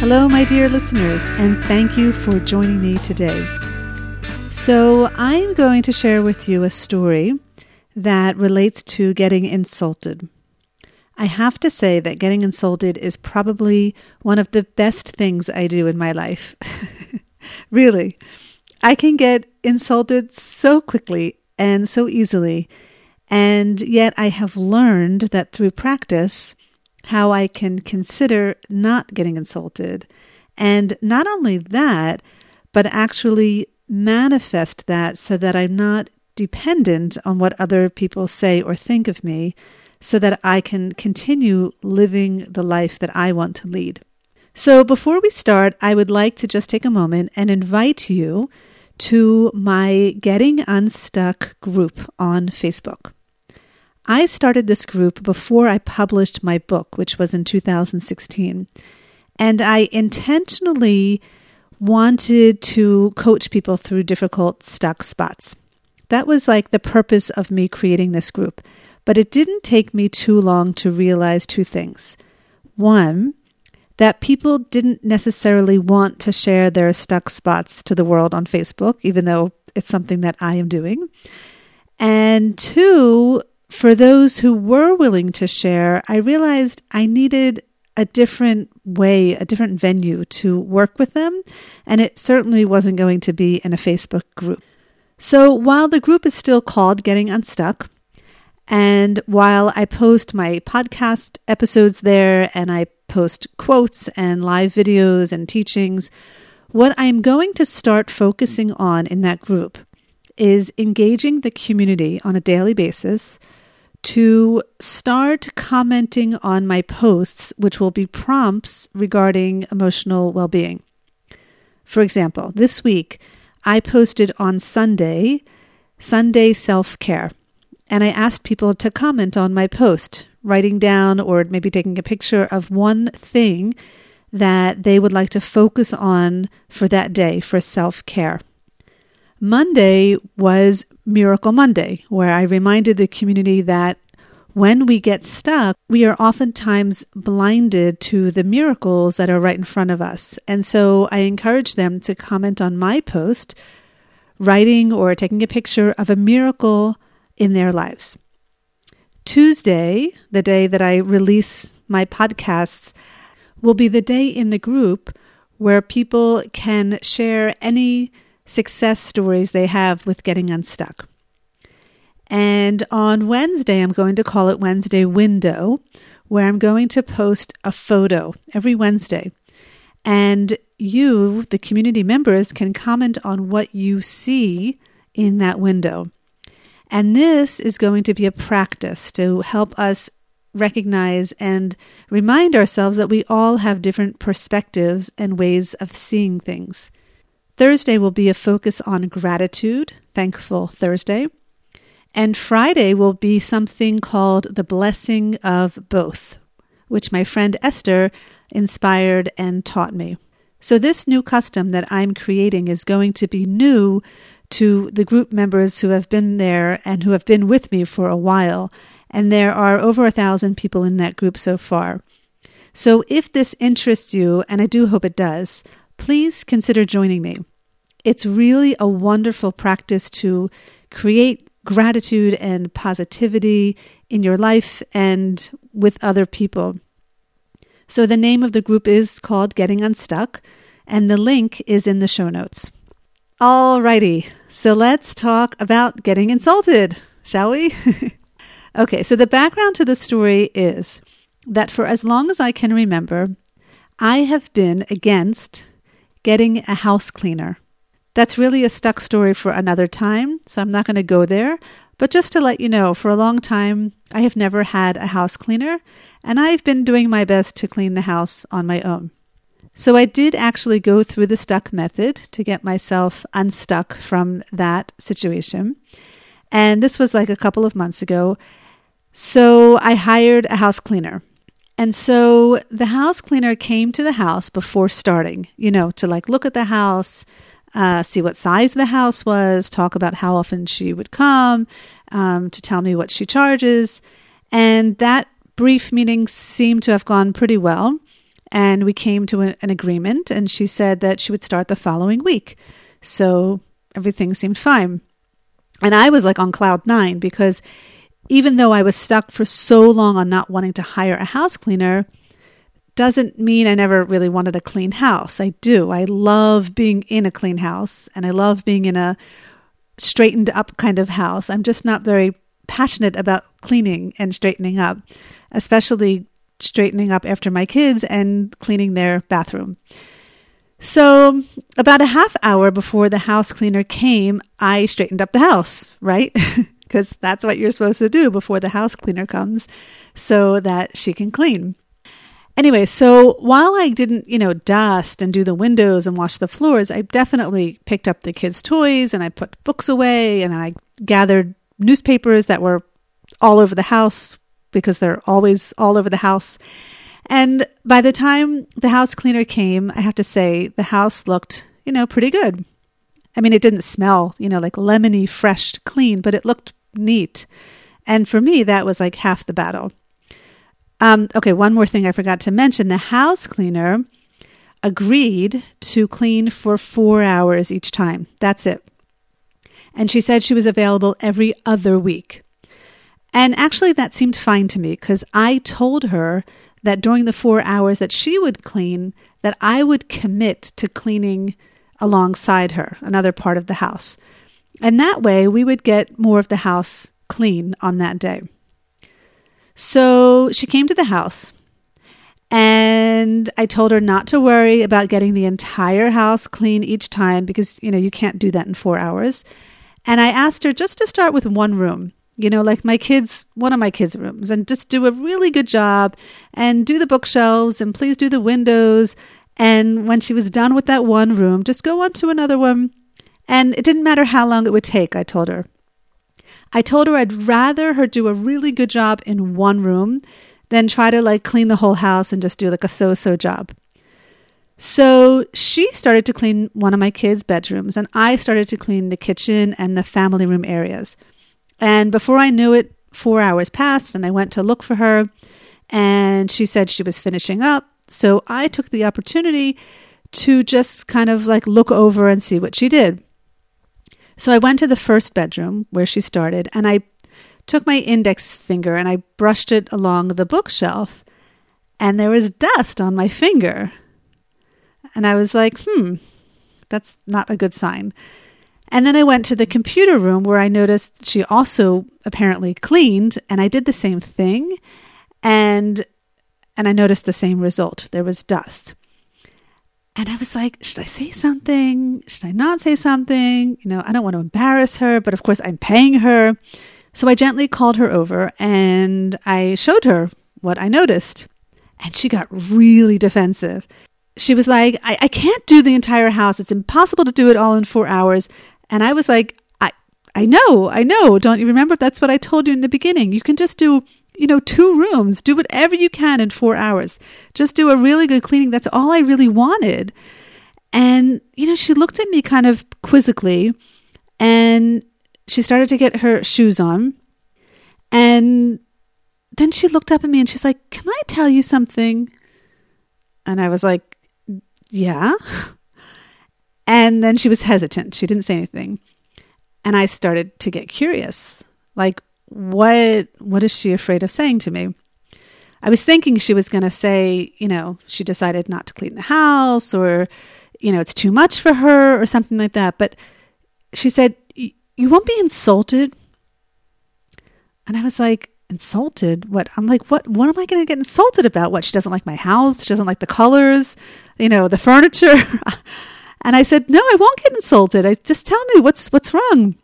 Hello, my dear listeners, and thank you for joining me today. So, I'm going to share with you a story that relates to getting insulted. I have to say that getting insulted is probably one of the best things I do in my life. really. I can get insulted so quickly and so easily, and yet I have learned that through practice, how I can consider not getting insulted. And not only that, but actually manifest that so that I'm not dependent on what other people say or think of me, so that I can continue living the life that I want to lead. So, before we start, I would like to just take a moment and invite you to my Getting Unstuck group on Facebook. I started this group before I published my book, which was in 2016. And I intentionally wanted to coach people through difficult stuck spots. That was like the purpose of me creating this group. But it didn't take me too long to realize two things. One, that people didn't necessarily want to share their stuck spots to the world on Facebook, even though it's something that I am doing. And two, for those who were willing to share, I realized I needed a different way, a different venue to work with them, and it certainly wasn't going to be in a Facebook group. So while the group is still called Getting Unstuck, and while I post my podcast episodes there and I post quotes and live videos and teachings, what I'm going to start focusing on in that group is engaging the community on a daily basis to start commenting on my posts, which will be prompts regarding emotional well being. For example, this week I posted on Sunday, Sunday self care, and I asked people to comment on my post, writing down or maybe taking a picture of one thing that they would like to focus on for that day for self care. Monday was Miracle Monday, where I reminded the community that when we get stuck, we are oftentimes blinded to the miracles that are right in front of us. And so I encourage them to comment on my post, writing or taking a picture of a miracle in their lives. Tuesday, the day that I release my podcasts, will be the day in the group where people can share any success stories they have with getting unstuck. And on Wednesday, I'm going to call it Wednesday Window, where I'm going to post a photo every Wednesday. And you, the community members, can comment on what you see in that window. And this is going to be a practice to help us recognize and remind ourselves that we all have different perspectives and ways of seeing things. Thursday will be a focus on gratitude, Thankful Thursday. And Friday will be something called the blessing of both, which my friend Esther inspired and taught me. So, this new custom that I'm creating is going to be new to the group members who have been there and who have been with me for a while. And there are over a thousand people in that group so far. So, if this interests you, and I do hope it does, please consider joining me. It's really a wonderful practice to create gratitude and positivity in your life and with other people. So, the name of the group is called Getting Unstuck, and the link is in the show notes. Alrighty, so let's talk about getting insulted, shall we? okay, so the background to the story is that for as long as I can remember, I have been against getting a house cleaner. That's really a stuck story for another time, so I'm not going to go there. But just to let you know, for a long time, I have never had a house cleaner, and I've been doing my best to clean the house on my own. So I did actually go through the stuck method to get myself unstuck from that situation. And this was like a couple of months ago. So I hired a house cleaner. And so the house cleaner came to the house before starting, you know, to like look at the house, uh, see what size the house was, talk about how often she would come, um, to tell me what she charges. And that brief meeting seemed to have gone pretty well. And we came to a, an agreement, and she said that she would start the following week. So everything seemed fine. And I was like on cloud nine because even though I was stuck for so long on not wanting to hire a house cleaner, doesn't mean I never really wanted a clean house. I do. I love being in a clean house and I love being in a straightened up kind of house. I'm just not very passionate about cleaning and straightening up, especially straightening up after my kids and cleaning their bathroom. So, about a half hour before the house cleaner came, I straightened up the house, right? Because that's what you're supposed to do before the house cleaner comes so that she can clean. Anyway, so while I didn't, you know, dust and do the windows and wash the floors, I definitely picked up the kids' toys and I put books away and I gathered newspapers that were all over the house because they're always all over the house. And by the time the house cleaner came, I have to say the house looked, you know, pretty good. I mean, it didn't smell, you know, like lemony, fresh, clean, but it looked neat. And for me, that was like half the battle. Um, okay, one more thing I forgot to mention the house cleaner agreed to clean for four hours each time. That's it. And she said she was available every other week. And actually, that seemed fine to me because I told her that during the four hours that she would clean, that I would commit to cleaning alongside her, another part of the house. And that way we would get more of the house clean on that day. So she came to the house and I told her not to worry about getting the entire house clean each time because, you know, you can't do that in four hours. And I asked her just to start with one room you know, like my kids, one of my kids' rooms, and just do a really good job and do the bookshelves and please do the windows. And when she was done with that one room, just go on to another one. And it didn't matter how long it would take, I told her. I told her I'd rather her do a really good job in one room than try to like clean the whole house and just do like a so so job. So she started to clean one of my kids' bedrooms, and I started to clean the kitchen and the family room areas. And before I knew it, four hours passed and I went to look for her. And she said she was finishing up. So I took the opportunity to just kind of like look over and see what she did. So I went to the first bedroom where she started and I took my index finger and I brushed it along the bookshelf and there was dust on my finger. And I was like, hmm, that's not a good sign. And then I went to the computer room where I noticed she also apparently cleaned and I did the same thing and and I noticed the same result. There was dust. And I was like, should I say something? Should I not say something? You know, I don't want to embarrass her, but of course I'm paying her. So I gently called her over and I showed her what I noticed. And she got really defensive. She was like, I, I can't do the entire house. It's impossible to do it all in four hours. And I was like, I I know, I know. Don't you remember? That's what I told you in the beginning. You can just do, you know, two rooms. Do whatever you can in four hours. Just do a really good cleaning. That's all I really wanted. And, you know, she looked at me kind of quizzically and she started to get her shoes on. And then she looked up at me and she's like, Can I tell you something? And I was like, Yeah. And then she was hesitant. She didn't say anything. And I started to get curious. Like, what what is she afraid of saying to me? I was thinking she was going to say, you know, she decided not to clean the house or you know, it's too much for her or something like that, but she said, "You won't be insulted." And I was like, "Insulted? What?" I'm like, "What what am I going to get insulted about? What? She doesn't like my house, she doesn't like the colors, you know, the furniture." And I said, "No, I won't get insulted. I just tell me what's what's wrong."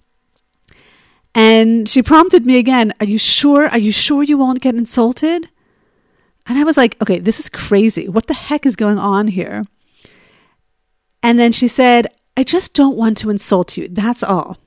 And she prompted me again, "Are you sure? Are you sure you won't get insulted?" And I was like, "Okay, this is crazy. What the heck is going on here?" And then she said, I just don't want to insult you. That's all.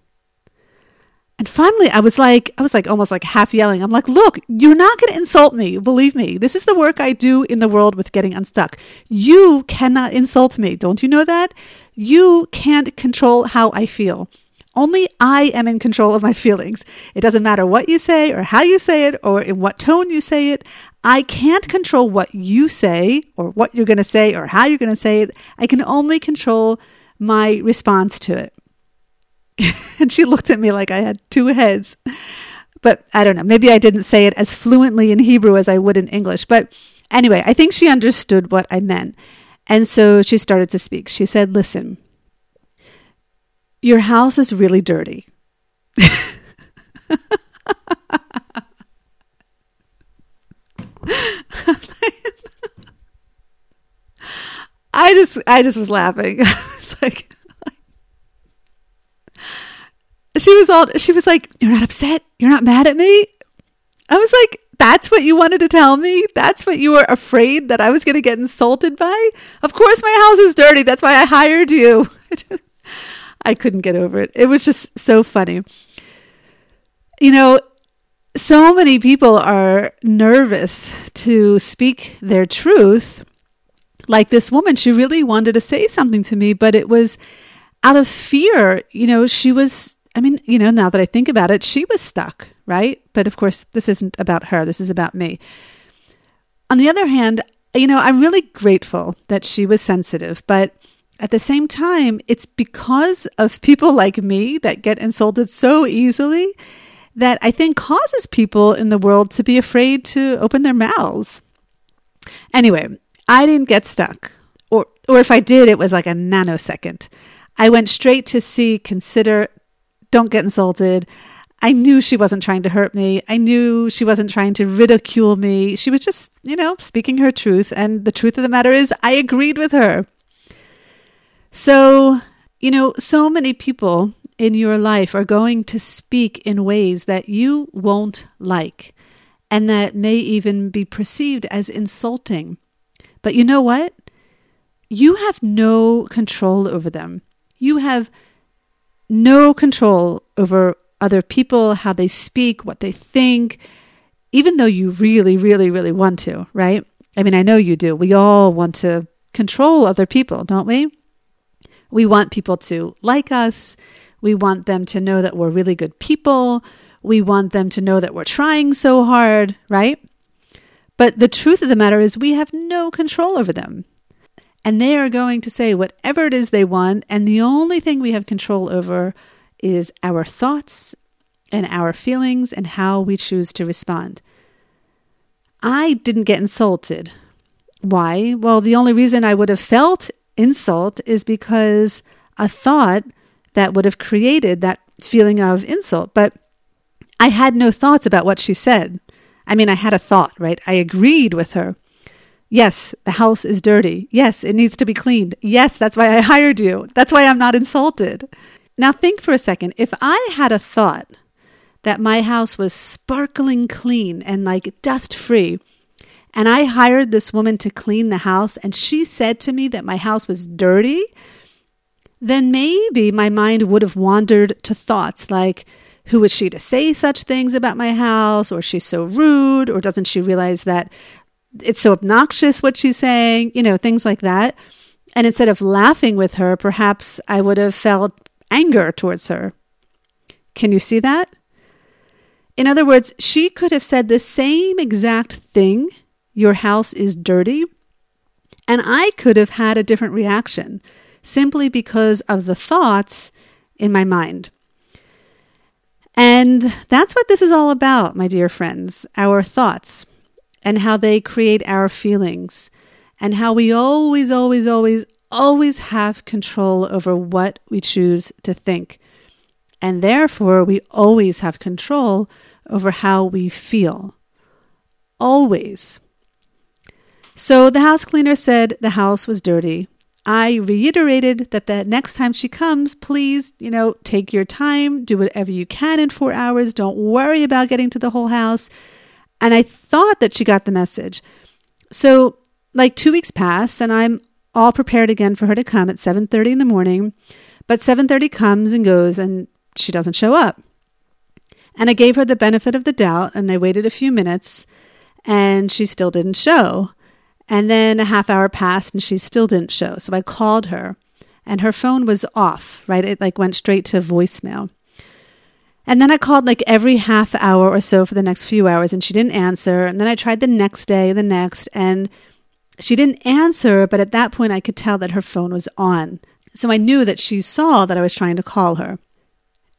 And finally, I was like, I was like almost like half yelling. I'm like, look, you're not going to insult me. Believe me. This is the work I do in the world with getting unstuck. You cannot insult me. Don't you know that? You can't control how I feel. Only I am in control of my feelings. It doesn't matter what you say or how you say it or in what tone you say it. I can't control what you say or what you're going to say or how you're going to say it. I can only control my response to it. and she looked at me like I had two heads. But I don't know. Maybe I didn't say it as fluently in Hebrew as I would in English. But anyway, I think she understood what I meant. And so she started to speak. She said, Listen, your house is really dirty. I just I just was laughing. Was like she was all she was like you're not upset? You're not mad at me? I was like that's what you wanted to tell me? That's what you were afraid that i was going to get insulted by? Of course my house is dirty. That's why i hired you i couldn't get over it it was just so funny you know so many people are nervous to speak their truth like this woman she really wanted to say something to me but it was out of fear you know she was I mean, you know, now that I think about it, she was stuck, right? But of course, this isn't about her. This is about me. On the other hand, you know, I'm really grateful that she was sensitive, but at the same time, it's because of people like me that get insulted so easily that I think causes people in the world to be afraid to open their mouths. Anyway, I didn't get stuck. Or or if I did, it was like a nanosecond. I went straight to see, consider, don't get insulted. I knew she wasn't trying to hurt me. I knew she wasn't trying to ridicule me. She was just, you know, speaking her truth. And the truth of the matter is, I agreed with her. So, you know, so many people in your life are going to speak in ways that you won't like and that may even be perceived as insulting. But you know what? You have no control over them. You have no control over other people, how they speak, what they think, even though you really, really, really want to, right? I mean, I know you do. We all want to control other people, don't we? We want people to like us. We want them to know that we're really good people. We want them to know that we're trying so hard, right? But the truth of the matter is, we have no control over them and they are going to say whatever it is they want. And the only thing we have control over is our thoughts and our feelings and how we choose to respond. I didn't get insulted. Why? Well, the only reason I would have felt insult is because a thought that would have created that feeling of insult. But I had no thoughts about what she said. I mean, I had a thought, right? I agreed with her. Yes, the house is dirty. Yes, it needs to be cleaned. Yes, that's why I hired you. That's why I'm not insulted. Now, think for a second. If I had a thought that my house was sparkling clean and like dust free, and I hired this woman to clean the house, and she said to me that my house was dirty, then maybe my mind would have wandered to thoughts like, who is she to say such things about my house? Or she's so rude? Or doesn't she realize that it's so obnoxious what she's saying, you know, things like that. And instead of laughing with her, perhaps I would have felt anger towards her. Can you see that? In other words, she could have said the same exact thing your house is dirty, and I could have had a different reaction simply because of the thoughts in my mind. And that's what this is all about, my dear friends our thoughts and how they create our feelings, and how we always, always, always, always have control over what we choose to think. And therefore, we always have control over how we feel. Always. So the house cleaner said the house was dirty. I reiterated that the next time she comes, please, you know, take your time, do whatever you can in four hours. Don't worry about getting to the whole house. And I thought that she got the message. So, like two weeks pass, and I'm all prepared again for her to come at 7:30 in the morning, but 7:30 comes and goes and she doesn't show up. And I gave her the benefit of the doubt and I waited a few minutes and she still didn't show. And then a half hour passed and she still didn't show. So I called her and her phone was off, right? It like went straight to voicemail. And then I called like every half hour or so for the next few hours and she didn't answer. And then I tried the next day, the next, and she didn't answer, but at that point I could tell that her phone was on. So I knew that she saw that I was trying to call her.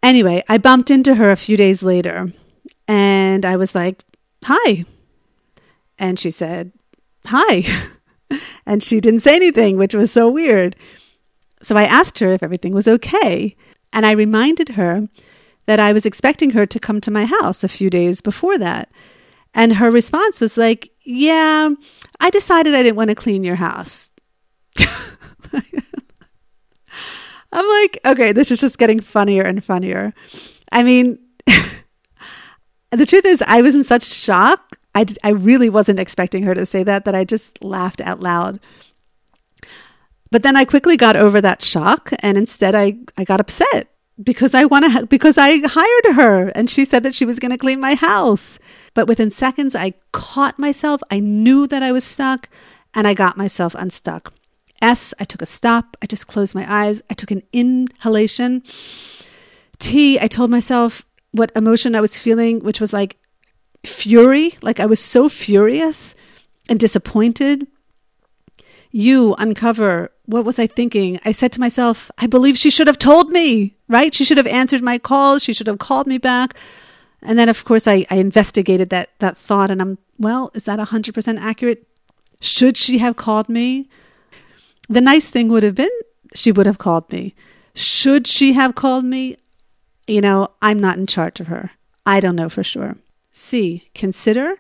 Anyway, I bumped into her a few days later and I was like, Hi. And she said, Hi. and she didn't say anything, which was so weird. So I asked her if everything was okay. And I reminded her that I was expecting her to come to my house a few days before that. And her response was like, Yeah, I decided I didn't want to clean your house. I'm like, okay, this is just getting funnier and funnier. I mean, the truth is, I was in such shock. I, I really wasn't expecting her to say that, that I just laughed out loud. But then I quickly got over that shock and instead I, I got upset because I want to because I hired her and she said that she was going to clean my house. But within seconds I caught myself. I knew that I was stuck and I got myself unstuck. S, I took a stop. I just closed my eyes. I took an inhalation. T, I told myself what emotion I was feeling, which was like fury. Like I was so furious and disappointed. you uncover. What was I thinking? I said to myself, I believe she should have told me, right? She should have answered my calls. She should have called me back. And then, of course, I, I investigated that, that thought and I'm, well, is that 100% accurate? Should she have called me? The nice thing would have been she would have called me. Should she have called me? You know, I'm not in charge of her. I don't know for sure. C, consider.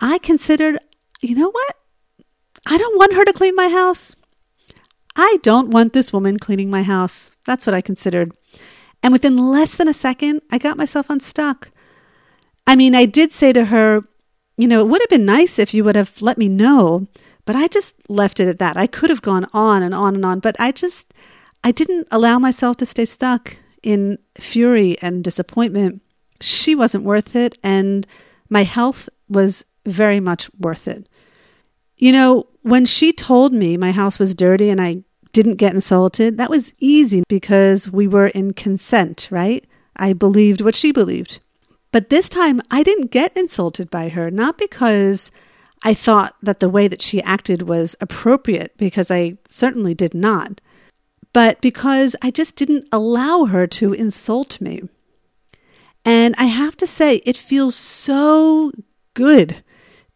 I considered, you know what? I don't want her to clean my house. I don't want this woman cleaning my house. That's what I considered. And within less than a second, I got myself unstuck. I mean, I did say to her, you know, it would have been nice if you would have let me know. But I just left it at that. I could have gone on and on and on, but I just, I didn't allow myself to stay stuck in fury and disappointment. She wasn't worth it, and my health was very much worth it. You know, when she told me my house was dirty and I didn't get insulted, that was easy because we were in consent, right? I believed what she believed. But this time I didn't get insulted by her, not because I thought that the way that she acted was appropriate because I certainly did not, but because I just didn't allow her to insult me. And I have to say, it feels so good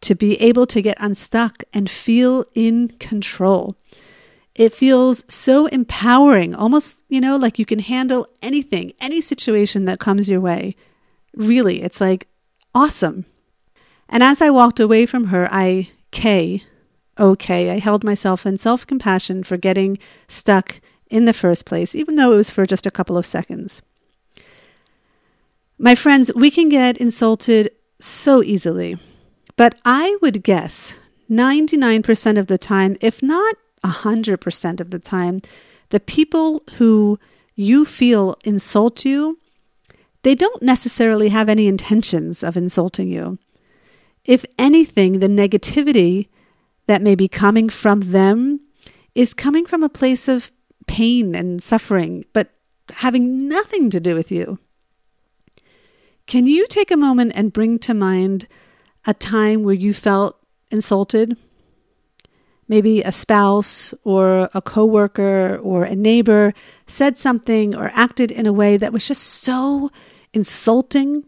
to be able to get unstuck and feel in control. It feels so empowering, almost, you know, like you can handle anything, any situation that comes your way. Really, it's like awesome. And as I walked away from her, I, K, okay, I held myself in self compassion for getting stuck in the first place, even though it was for just a couple of seconds. My friends, we can get insulted so easily, but I would guess 99% of the time, if not 100% of the time, the people who you feel insult you, they don't necessarily have any intentions of insulting you. If anything, the negativity that may be coming from them is coming from a place of pain and suffering, but having nothing to do with you. Can you take a moment and bring to mind a time where you felt insulted? Maybe a spouse or a coworker or a neighbor said something or acted in a way that was just so insulting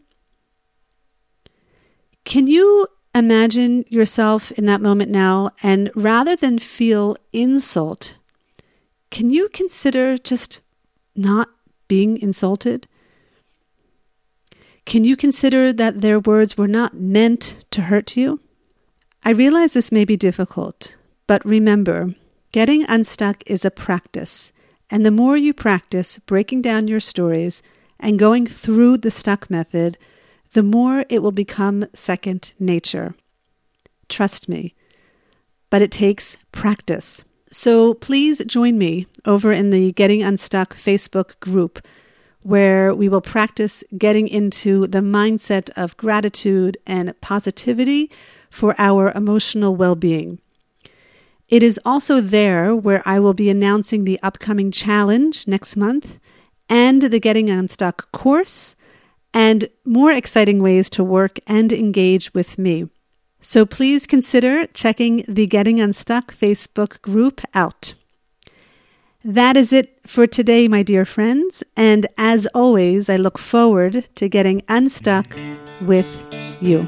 can you imagine yourself in that moment now and rather than feel insult, can you consider just not being insulted? Can you consider that their words were not meant to hurt you? I realize this may be difficult, but remember, getting unstuck is a practice. And the more you practice breaking down your stories and going through the stuck method, the more it will become second nature. Trust me. But it takes practice. So please join me over in the Getting Unstuck Facebook group, where we will practice getting into the mindset of gratitude and positivity for our emotional well being. It is also there where I will be announcing the upcoming challenge next month and the Getting Unstuck course and more exciting ways to work and engage with me. So please consider checking the Getting Unstuck Facebook group out. That is it for today, my dear friends. And as always, I look forward to getting unstuck with you.